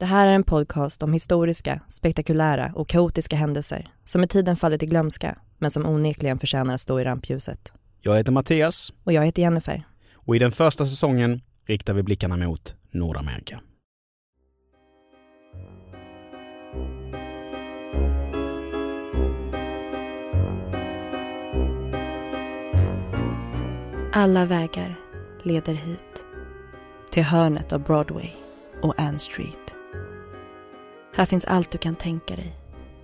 Det här är en podcast om historiska, spektakulära och kaotiska händelser som med tiden fallit i glömska men som onekligen förtjänar att stå i rampljuset. Jag heter Mattias Och jag heter Jennifer. och i den första säsongen riktar vi blickarna mot Nordamerika. Alla vägar leder hit. Till hörnet av Broadway och Ann Street. Här finns allt du kan tänka dig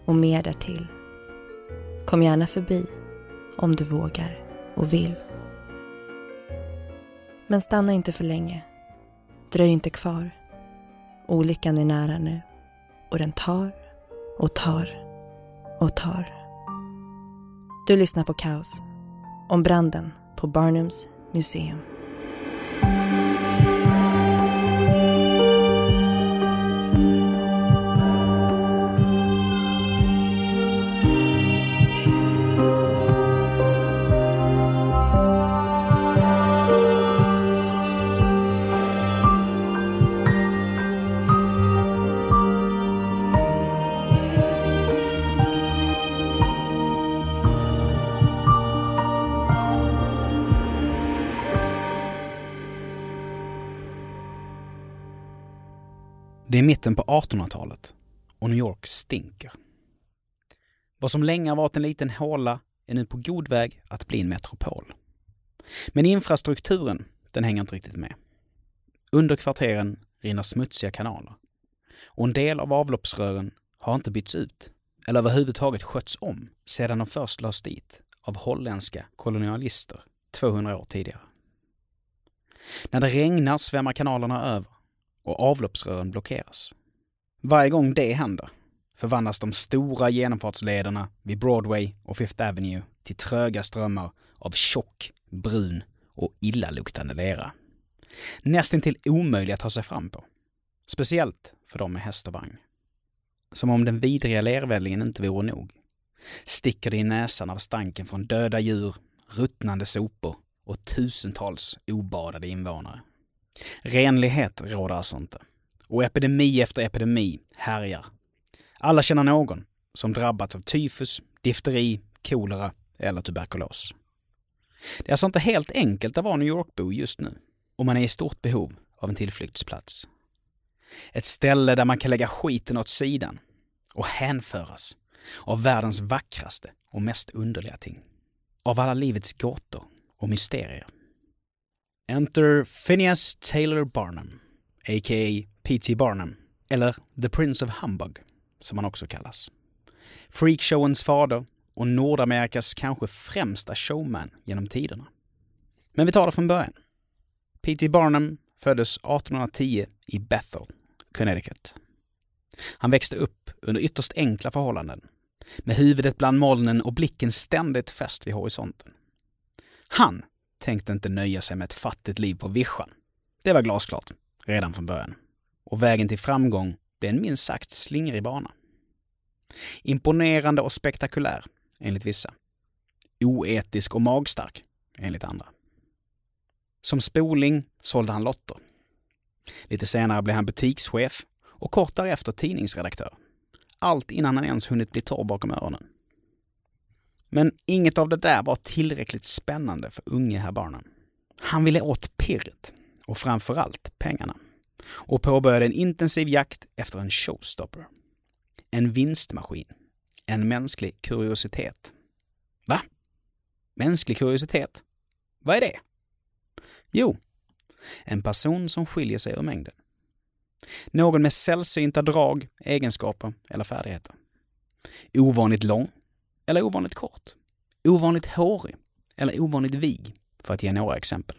och mer därtill. Kom gärna förbi om du vågar och vill. Men stanna inte för länge. Dröj inte kvar. Olyckan är nära nu och den tar och tar och tar. Du lyssnar på Kaos om branden på Barnums museum. Det är mitten på 1800-talet och New York stinker. Vad som länge har varit en liten håla är nu på god väg att bli en metropol. Men infrastrukturen, den hänger inte riktigt med. Under kvarteren rinner smutsiga kanaler. Och en del av avloppsrören har inte bytts ut eller överhuvudtaget skötts om sedan de först lades dit av holländska kolonialister 200 år tidigare. När det regnar svämmar kanalerna över och avloppsrören blockeras. Varje gång det händer förvandlas de stora genomfartslederna vid Broadway och Fifth Avenue till tröga strömmar av tjock, brun och illaluktande lera. Nästintill omöjlig att ta sig fram på. Speciellt för dem med häst och vagn. Som om den vidriga lervällingen inte vore nog sticker det i näsan av stanken från döda djur, ruttnande sopor och tusentals obadade invånare. Renlighet råder alltså inte. Och epidemi efter epidemi härjar. Alla känner någon som drabbats av tyfus, difteri, kolera eller tuberkulos. Det är alltså inte helt enkelt att vara New York-bo just nu och man är i stort behov av en tillflyktsplats. Ett ställe där man kan lägga skiten åt sidan och hänföras av världens vackraste och mest underliga ting. Av alla livets gåtor och mysterier. Enter Phineas Taylor Barnum, a.k.a. P.T. Barnum, eller The Prince of Humbug, som han också kallas. Freakshowens fader och Nordamerikas kanske främsta showman genom tiderna. Men vi tar det från början. P.T. Barnum föddes 1810 i Bethel, Connecticut. Han växte upp under ytterst enkla förhållanden, med huvudet bland molnen och blicken ständigt fäst vid horisonten. Han tänkte inte nöja sig med ett fattigt liv på vischan. Det var glasklart, redan från början. Och vägen till framgång blev en minst sagt slingrig bana. Imponerande och spektakulär, enligt vissa. Oetisk och magstark, enligt andra. Som spoling sålde han lotter. Lite senare blev han butikschef och kort därefter tidningsredaktör. Allt innan han ens hunnit bli torr bakom öronen. Men inget av det där var tillräckligt spännande för unge herr Barnum. Han ville åt pirret och framförallt pengarna och påbörjade en intensiv jakt efter en showstopper. En vinstmaskin. En mänsklig kuriositet. Va? Mänsklig kuriositet? Vad är det? Jo, en person som skiljer sig ur mängden. Någon med sällsynta drag, egenskaper eller färdigheter. Ovanligt lång eller ovanligt kort. Ovanligt hårig eller ovanligt vig, för att ge några exempel.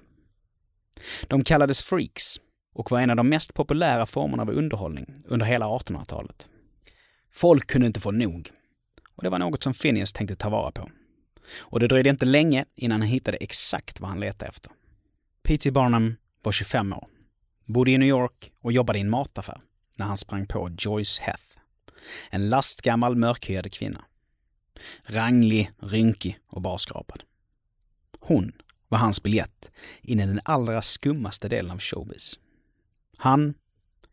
De kallades freaks och var en av de mest populära formerna av underhållning under hela 1800-talet. Folk kunde inte få nog. Och det var något som Phineas tänkte ta vara på. Och det dröjde inte länge innan han hittade exakt vad han letade efter. P.T. Barnum var 25 år, bodde i New York och jobbade i en mataffär när han sprang på Joyce Heth, en lastgammal mörkhyade kvinna. Ranglig, rynkig och barskrapad. Hon var hans biljett in i den allra skummaste delen av showbiz. Han,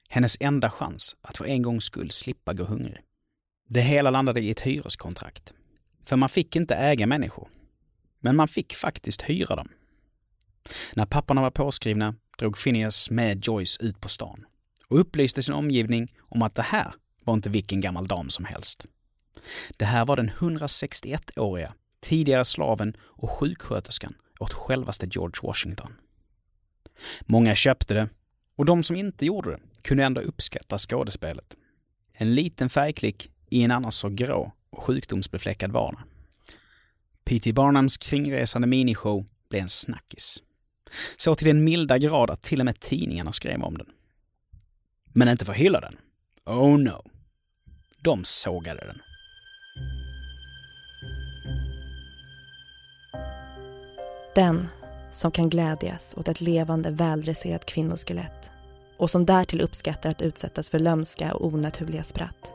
Hennes enda chans att för en gångs skull slippa gå hungrig. Det hela landade i ett hyreskontrakt. För man fick inte äga människor. Men man fick faktiskt hyra dem. När papporna var påskrivna drog Phineas med Joyce ut på stan och upplyste sin omgivning om att det här var inte vilken gammal dam som helst. Det här var den 161-åriga, tidigare slaven och sjuksköterskan åt självaste George Washington. Många köpte det och de som inte gjorde det kunde ändå uppskatta skådespelet. En liten färgklick i en annars så grå och sjukdomsbefläckad vardag. P.T. Barnums kringresande minishow blev en snackis. Så till den milda grad att till och med tidningarna skrev om den. Men inte för att hylla den. Oh no. De sågade den. Den som kan glädjas åt ett levande väldresserat kvinnoskelett och som därtill uppskattar att utsättas för lömska och onaturliga spratt.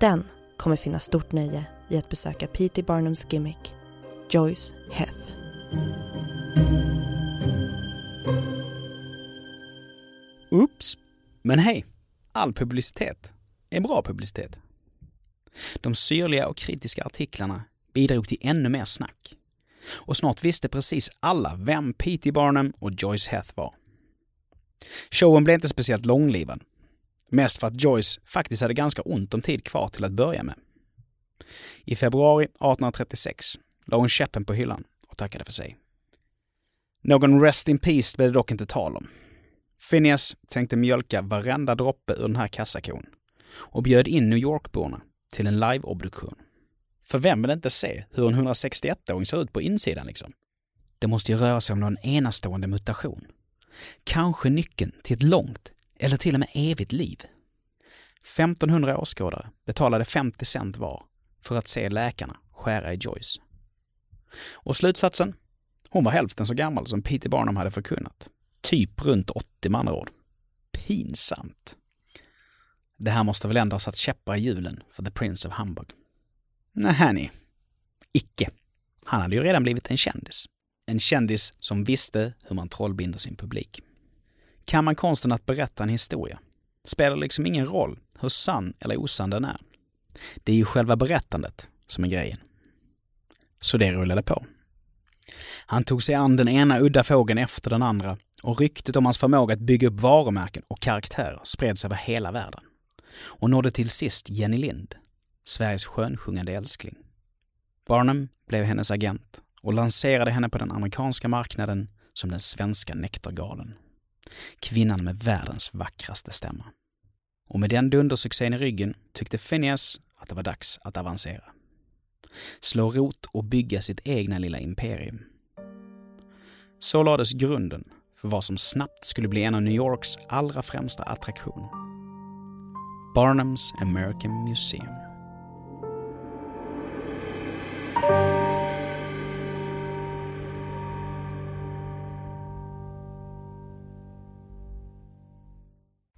Den kommer finna stort nöje i att besöka P.T. Barnums gimmick, Joyce Heth. Oops! Men hej, all publicitet är bra publicitet. De syrliga och kritiska artiklarna bidrog till ännu mer snack. Och snart visste precis alla vem P.T. Barnum och Joyce Heth var. Showen blev inte speciellt långlivad. Mest för att Joyce faktiskt hade ganska ont om tid kvar till att börja med. I februari 1836 la hon käppen på hyllan och tackade för sig. Någon rest in peace blev det dock inte tal om. Phineas tänkte mjölka varenda droppe ur den här kassakon och bjöd in New York-borna till en live-obduktion. För vem vill inte se hur en 161-åring ser ut på insidan liksom? Det måste ju röra sig om någon enastående mutation. Kanske nyckeln till ett långt eller till och med evigt liv. 1500 åskådare betalade 50 cent var för att se läkarna skära i Joyce. Och slutsatsen? Hon var hälften så gammal som Peter Barnum hade förkunnat. Typ runt 80 med andra ord. Pinsamt. Det här måste väl ändå ha satt käppar i hjulen för The Prince of Hamburg. Nähä ni. Icke. Han hade ju redan blivit en kändis. En kändis som visste hur man trollbinder sin publik. Kan man konsten att berätta en historia spelar liksom ingen roll hur sann eller osann den är. Det är ju själva berättandet som är grejen. Så det rullade på. Han tog sig an den ena udda fågeln efter den andra och ryktet om hans förmåga att bygga upp varumärken och karaktärer spreds över hela världen. Och nådde till sist Jenny Lind, Sveriges skönsjungande älskling. Barnum blev hennes agent och lanserade henne på den amerikanska marknaden som den svenska nektargalen. Kvinnan med världens vackraste stämma. Och med den dundersuccén i ryggen tyckte Phineas att det var dags att avancera. Slå rot och bygga sitt egna lilla imperium. Så lades grunden för vad som snabbt skulle bli en av New Yorks allra främsta attraktioner. Barnums American Museum.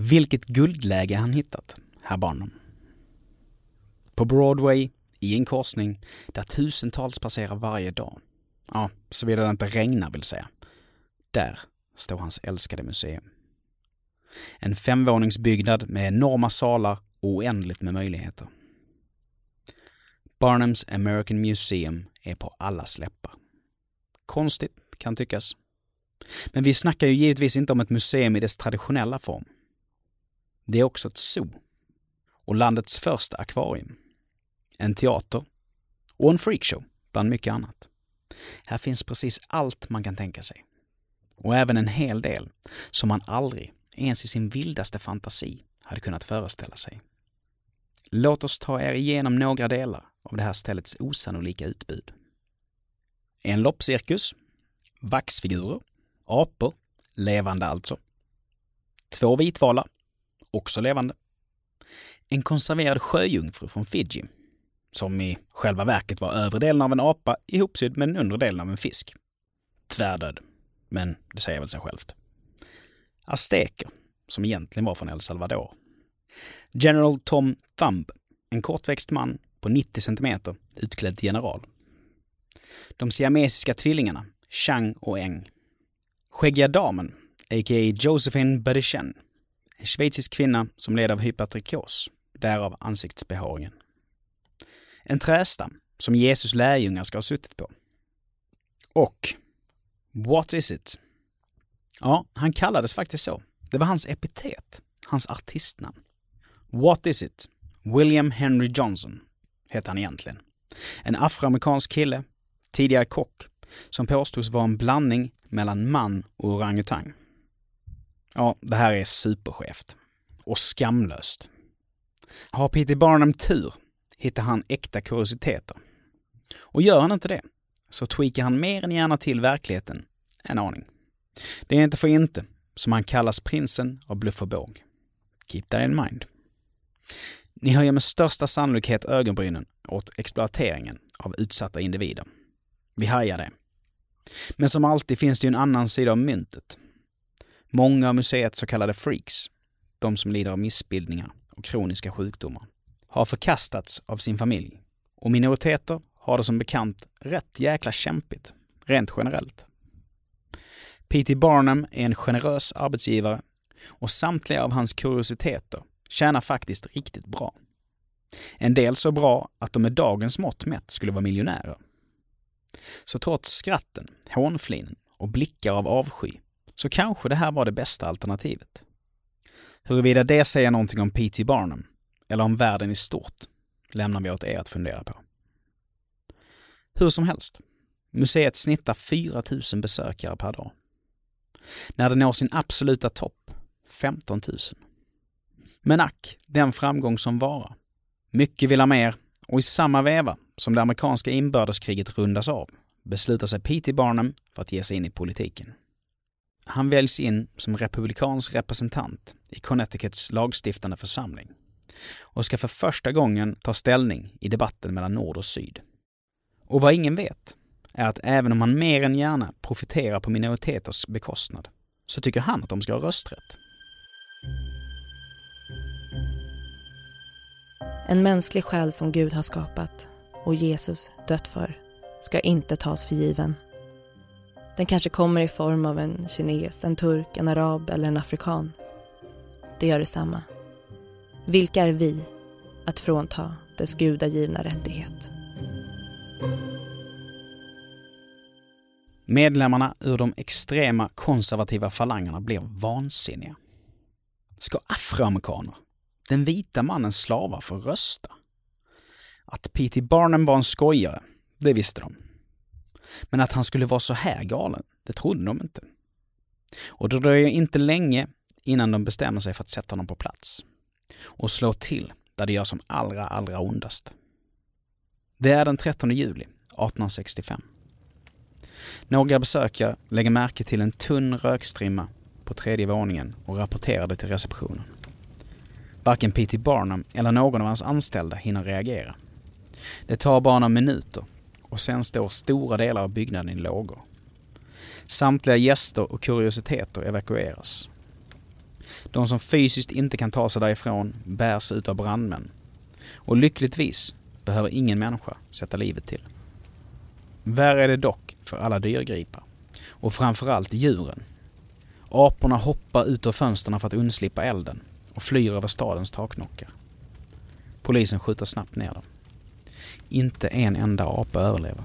Vilket guldläge han hittat, herr Barnum. På Broadway, i en korsning, där tusentals passerar varje dag. Ja, såvida det inte regnar vill säga. Där står hans älskade museum. En femvåningsbyggnad med enorma salar och oändligt med möjligheter. Barnums American Museum är på alla läppar. Konstigt, kan tyckas. Men vi snackar ju givetvis inte om ett museum i dess traditionella form. Det är också ett zoo. Och landets första akvarium. En teater. Och en freakshow, bland mycket annat. Här finns precis allt man kan tänka sig. Och även en hel del som man aldrig, ens i sin vildaste fantasi, hade kunnat föreställa sig. Låt oss ta er igenom några delar av det här ställets osannolika utbud. En loppcirkus, vaxfigurer, apor, levande alltså. Två vitvalar, också levande. En konserverad sjöjungfru från Fiji, som i själva verket var övre delen av en apa ihopsydd med den undre delen av en fisk. Tvärdöd, men det säger väl sig självt. Azteker, som egentligen var från El Salvador. General Tom Thumb, en kortväxt man på 90 centimeter, utklädd till general. De siamesiska tvillingarna, Chang och Eng. Skäggiga damen, a.k.a. Josephine Badichen, en schweizisk kvinna som led av hypertrikos, därav ansiktsbehåringen. En trästam som Jesus lärjungar ska ha suttit på. Och What is it? Ja, han kallades faktiskt så. Det var hans epitet, hans artistnamn. What is it? William Henry Johnson hette han egentligen. En afroamerikansk kille, tidigare kock, som påstods vara en blandning mellan man och orangutang. Ja, det här är superskevt. Och skamlöst. Har Peter Barnum tur hittar han äkta kuriositeter. Och gör han inte det, så tweakar han mer än gärna till verkligheten en aning. Det är inte för inte som han kallas prinsen av bluff och båg. Keep that in mind. Ni höjer med största sannolikhet ögonbrynen åt exploateringen av utsatta individer. Vi hajar det. Men som alltid finns det ju en annan sida av myntet. Många av museets så kallade freaks, de som lider av missbildningar och kroniska sjukdomar, har förkastats av sin familj. Och minoriteter har det som bekant rätt jäkla kämpigt, rent generellt. P.T. Barnum är en generös arbetsgivare och samtliga av hans kuriositeter tjänar faktiskt riktigt bra. En del så bra att de med dagens mått mätt skulle vara miljonärer. Så trots skratten, hånflinen och blickar av avsky så kanske det här var det bästa alternativet. Huruvida det säger någonting om P.T. Barnum eller om världen i stort lämnar vi åt er att fundera på. Hur som helst, museet snittar 4 000 besökare per dag. När det når sin absoluta topp, 15 000. Men ack, den framgång som varar. Mycket vill ha mer och i samma veva som det amerikanska inbördeskriget rundas av beslutar sig P.T. Barnum för att ge sig in i politiken. Han väljs in som republikansk representant i Connecticuts lagstiftande församling och ska för första gången ta ställning i debatten mellan nord och syd. Och vad ingen vet är att även om han mer än gärna profiterar på minoriteters bekostnad så tycker han att de ska ha rösträtt. En mänsklig själ som Gud har skapat och Jesus dött för ska inte tas för given. Den kanske kommer i form av en kines, en turk, en arab eller en afrikan. Det gör detsamma. Vilka är vi att frånta dess gudagivna rättighet? Medlemmarna ur de extrema konservativa falangerna blev vansinniga. Ska afroamerikaner, den vita mannens slavar, få rösta? Att P.T. Barnum var en skojare, det visste de. Men att han skulle vara så här galen, det trodde de inte. Och det dröjer inte länge innan de bestämmer sig för att sätta honom på plats. Och slå till där det gör som allra, allra ondast. Det är den 13 juli 1865. Några besökare lägger märke till en tunn rökstrimma på tredje våningen och rapporterar det till receptionen. Varken P.T. Barnum eller någon av hans anställda hinner reagera. Det tar bara några minuter och sen står stora delar av byggnaden i lågor. Samtliga gäster och kuriositeter evakueras. De som fysiskt inte kan ta sig därifrån bärs ut av brandmän. Och lyckligtvis behöver ingen människa sätta livet till. Värre är det dock för alla dyrgripar. Och framförallt djuren. Aporna hoppar ut ur fönstren för att undslippa elden och flyr över stadens taknockar. Polisen skjuter snabbt ner dem. Inte en enda apa överlever.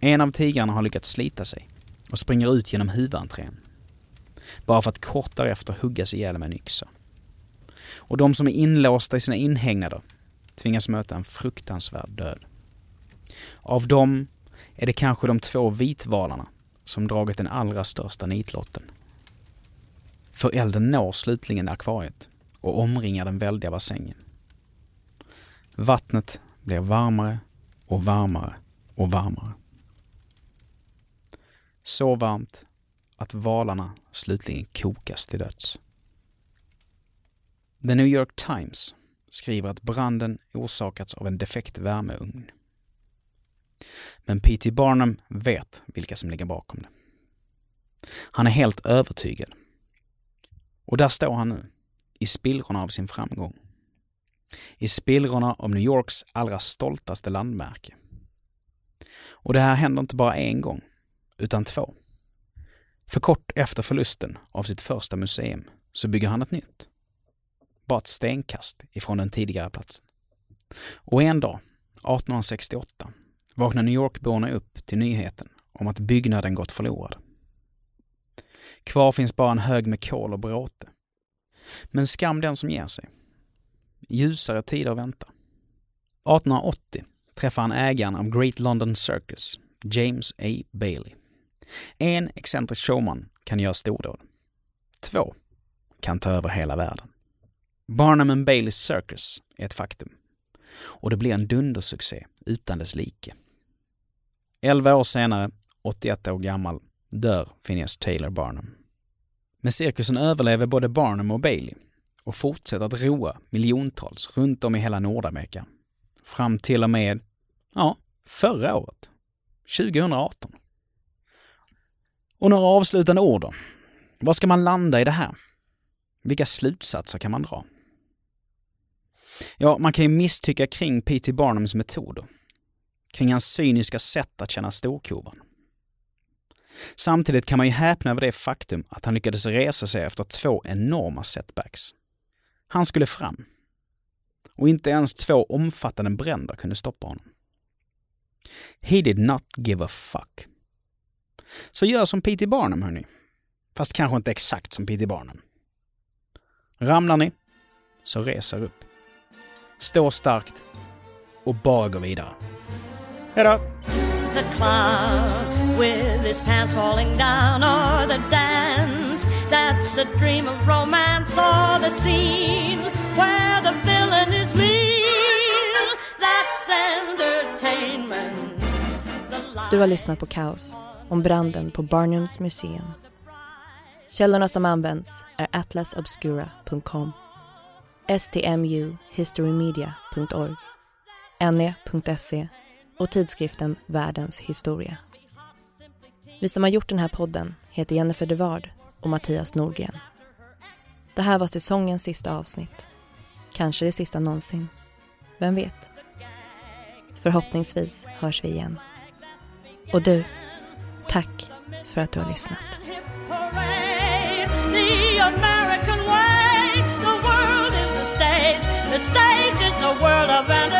En av tigrarna har lyckats slita sig och springer ut genom huvudentrén. Bara för att kort därefter huggas ihjäl med en yxa. Och de som är inlåsta i sina inhägnader tvingas möta en fruktansvärd död. Av dem är det kanske de två vitvalarna som dragit den allra största nitlotten. För elden når slutligen akvariet och omringar den väldiga bassängen. Vattnet blir varmare och varmare och varmare. Så varmt att valarna slutligen kokas till döds. The New York Times skriver att branden orsakats av en defekt värmeugn. Men P.T. Barnum vet vilka som ligger bakom det. Han är helt övertygad. Och där står han nu, i spillrorna av sin framgång. I spillrorna av New Yorks allra stoltaste landmärke. Och det här händer inte bara en gång, utan två. För kort efter förlusten av sitt första museum så bygger han ett nytt. Bara ett stenkast ifrån den tidigare platsen. Och en dag, 1868, vaknar New York-borna upp till nyheten om att byggnaden gått förlorad. Kvar finns bara en hög med kol och bråte. Men skam den som ger sig. Ljusare tider väntar. 1880 träffar han ägaren av Great London Circus, James A. Bailey. En excentrisk showman kan göra stordåd. Två kan ta över hela världen. Barnum and Baileys Circus är ett faktum. Och det blir en dundersuccé utan dess like. Elva år senare, 81 år gammal, dör Phineas Taylor Barnum. Men cirkusen överlever både Barnum och Bailey och fortsätter att roa miljontals runt om i hela Nordamerika. Fram till och med, ja, förra året. 2018. Och några avslutande ord då. Var ska man landa i det här? Vilka slutsatser kan man dra? Ja, man kan ju misstycka kring P.T. Barnums metoder. Kring hans cyniska sätt att känna storkovan. Samtidigt kan man ju häpna över det faktum att han lyckades resa sig efter två enorma setbacks. Han skulle fram. Och inte ens två omfattande bränder kunde stoppa honom. He did not give a fuck. Så gör som P.T. Barnum, hörni. Fast kanske inte exakt som P.T. Barnum. Ramlar ni, så reser upp. Stå starkt och bara gå vidare. Hejdå! That's a dream of romance, or the scene where the villain is mean. That's entertainment. Du har lyssnat på Kaos om branden på Barnums museum. Källorna som används är atlasobscura.com, stmuhistorymedia.org, ne.se och tidskriften Världens historia. Vi som har gjort den här podden heter Jennifer Devard och Mattias Norgren. Det här var säsongens sista avsnitt. Kanske det sista någonsin. Vem vet? Förhoppningsvis hörs vi igen. Och du, tack för att du har lyssnat. The world the stage is a world of entertainment.